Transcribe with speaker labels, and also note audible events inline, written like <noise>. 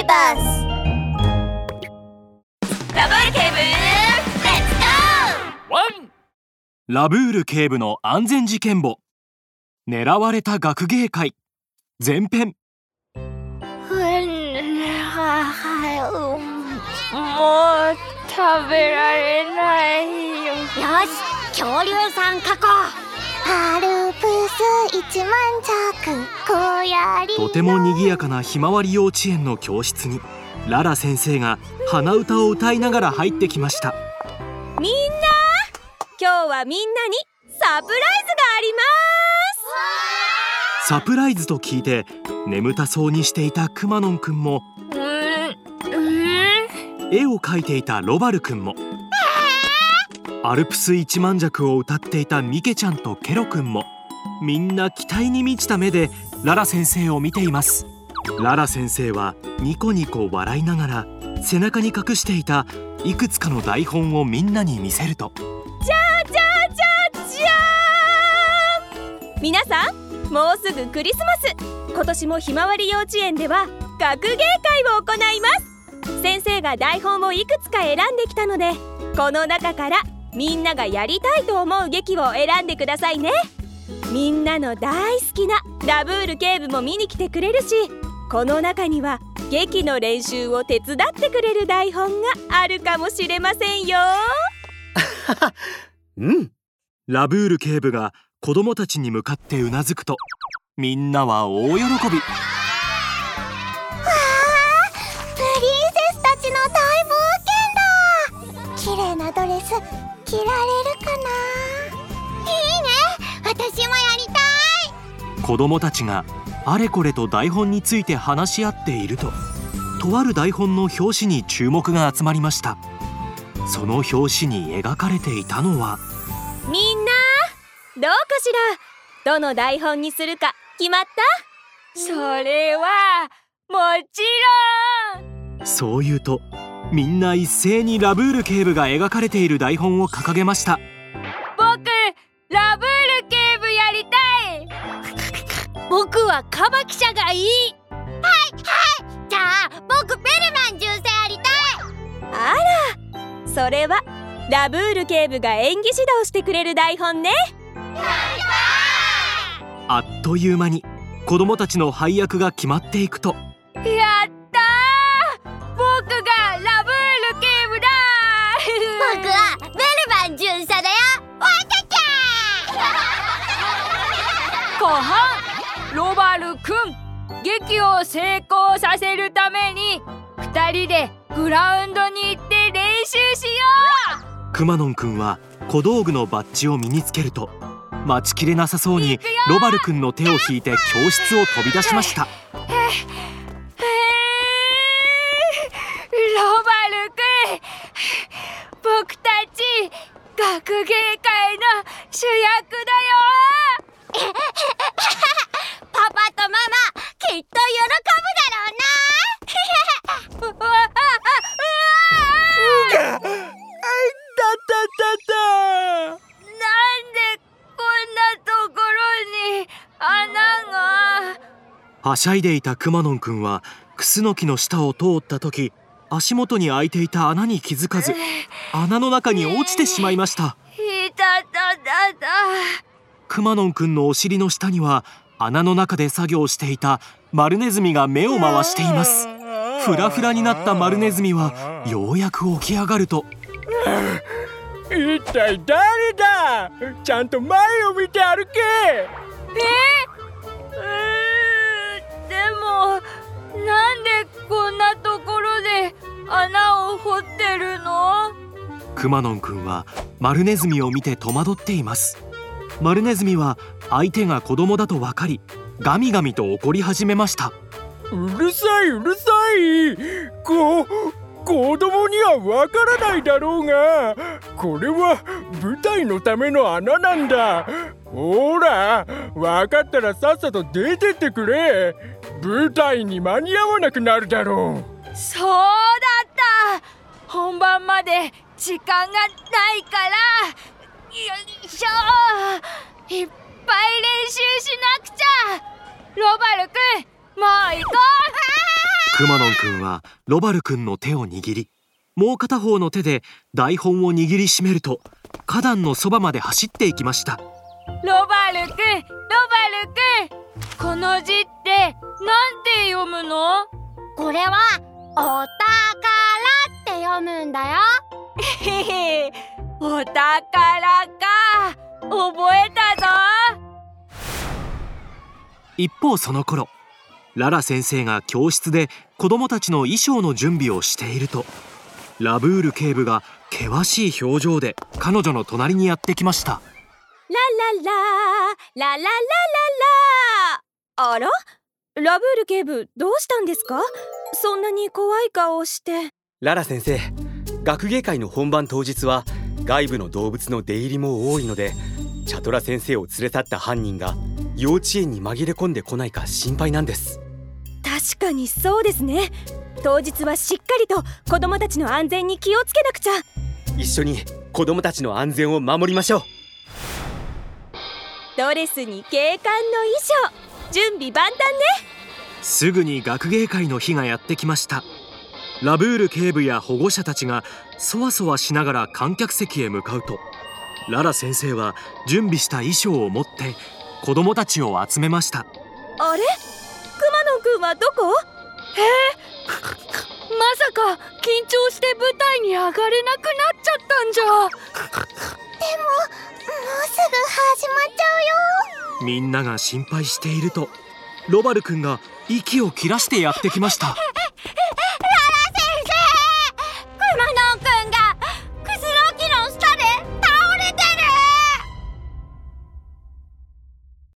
Speaker 1: ーバスラブール警部レッツゴ
Speaker 2: ワンラブール警部の安全事件簿。狙われた学芸会。前編。
Speaker 3: もう食べられないよ。
Speaker 1: ーよし恐竜さん書こう。アルプス一万着小槍
Speaker 2: とても賑やかなひまわり幼稚園の教室にララ先生が鼻歌を歌いながら入ってきました。
Speaker 4: みんな今日はみんなにサプライズがあります。
Speaker 2: サプライズと聞いて眠たそうにしていたくまのんくんも絵を描いていたロバルくんもアルプス一万尺を歌っていたミケちゃんとケロくんもみんな期待に満ちた目でララ先生を見ています。ララ先生はニコニコ笑いながら背中に隠していたいくつかの台本をみんなに見せると。
Speaker 4: じゃじゃじゃじゃー皆さんもうすぐクリスマス。今年もひまわり幼稚園では学芸会を行います。先生が台本をいくつか選んできたのでこの中からみんながやりたいと思う劇を選んでくださいね。みんなの大好きなラブール警部も見に来てくれるしこの中には劇の練習を手伝ってくれる台本があるかもしれませんよ。<laughs>
Speaker 5: うん。
Speaker 2: ラブール警部が子供たちに向かってうなずくとみんなは大喜び。
Speaker 1: プリンセスたちの大冒険だ。綺麗なドレス着られるかな？私もやりたい。
Speaker 2: 子供たちがあれこれと台本について話し合っているととある台本の表紙に注目が集まりました。その表紙に描かれていたのは
Speaker 4: みんなどうかしら？どの台本にするか決まった？
Speaker 3: それはもちろん。
Speaker 2: そう言うとみんな一斉にラブール警部が描かれている台本を掲げました。
Speaker 3: 僕ラブール僕はカバ記者がいい。はいはい。
Speaker 1: じゃあ僕ベルマン巡査やりたい。
Speaker 4: あらそれはラブール警部が演技指導してくれる台本ね。
Speaker 2: あっという間に子供たちの配役が決まっていくと。
Speaker 3: 劇を成功させるために二人でグラウンドに行って練習しよ
Speaker 2: くまのんくんは小道具のバッジを身につけると待ちきれなさそうにロバルくんの手を引いて教室を飛び出しました。
Speaker 3: うロバルくん僕たち学芸会の主役だよ
Speaker 1: パパとママきっと喜ぶだろうな
Speaker 3: うわああうわあなんでこんなところに穴が
Speaker 2: はしゃいでいたくまのんくんはクスノキの下を通った時足元に開いていた穴に気づかず穴の中に落ちてしまいました。
Speaker 3: いたたたた。
Speaker 2: くまのんくんのお尻の下には穴の中で作業していたマルネズミが目を回しています。フラフラになったマルネズミはようやく起き上がると。
Speaker 6: 一体誰だ？ちゃんと前を見て歩け。
Speaker 3: え？ーなんでこんなところで穴を掘ってるの？
Speaker 2: くまのんくんはマルネズミを見て戸惑っています。マルネズミは相手が子供だと分かりガミガミと怒り始めました。
Speaker 6: うるさいうるさい。こ子供にはわからないだろうがこれは舞台のための穴なんだ。ほらわかったらさっさと出てってくれ舞台に間に合わなくなるだろう。
Speaker 3: そうだった。本番まで時間がないから。よいしょ。いっぱい練習しなくちゃ。ロバルくんもう行こう。
Speaker 2: くまのんくんはロバルくんの手を握りもう片方の手で台本を握りしめると花壇のそばまで走っていきました。
Speaker 3: ロバルくんロバルくんこの字ってなんて読むの？
Speaker 1: これはお宝って読むんだよ。
Speaker 3: へ <laughs> へお宝か。覚えたぞ。
Speaker 2: 一方その頃ララ先生が教室で子供たちの衣装の準備をしているとラブール警部が険しい表情で彼女の隣にやってきました。
Speaker 4: ララララララララ。あら？ラブール警部どうしたんですか？そんなに怖い顔をして。
Speaker 5: ララ先生学芸会の本番当日は外部の動物の出入りも多いのでチャトラ先生を連れ去った犯人が幼稚園に紛れ込んでこないか心配なんです。
Speaker 4: 確かにそうですね。当日はしっかりと子供たちの安全に気をつけなくちゃ。
Speaker 5: 一緒に子供たちの安全を守りましょう。
Speaker 4: ドレスに警官の衣装準備万端ね。
Speaker 2: すぐに学芸会の日がやってきました。ラブール警部や保護者たちがそわそわしながら観客席へ向かうとララ先生は準備した衣装を持って子供たちを集めました。
Speaker 4: あれ？くまのくんはどこ？
Speaker 3: まさか緊張して舞台に上がれなくなっちゃったんじゃ。
Speaker 1: もうすぐ始まっちゃうよ
Speaker 2: みんなが心配しているとロバルくんが息を切らしてやってきました。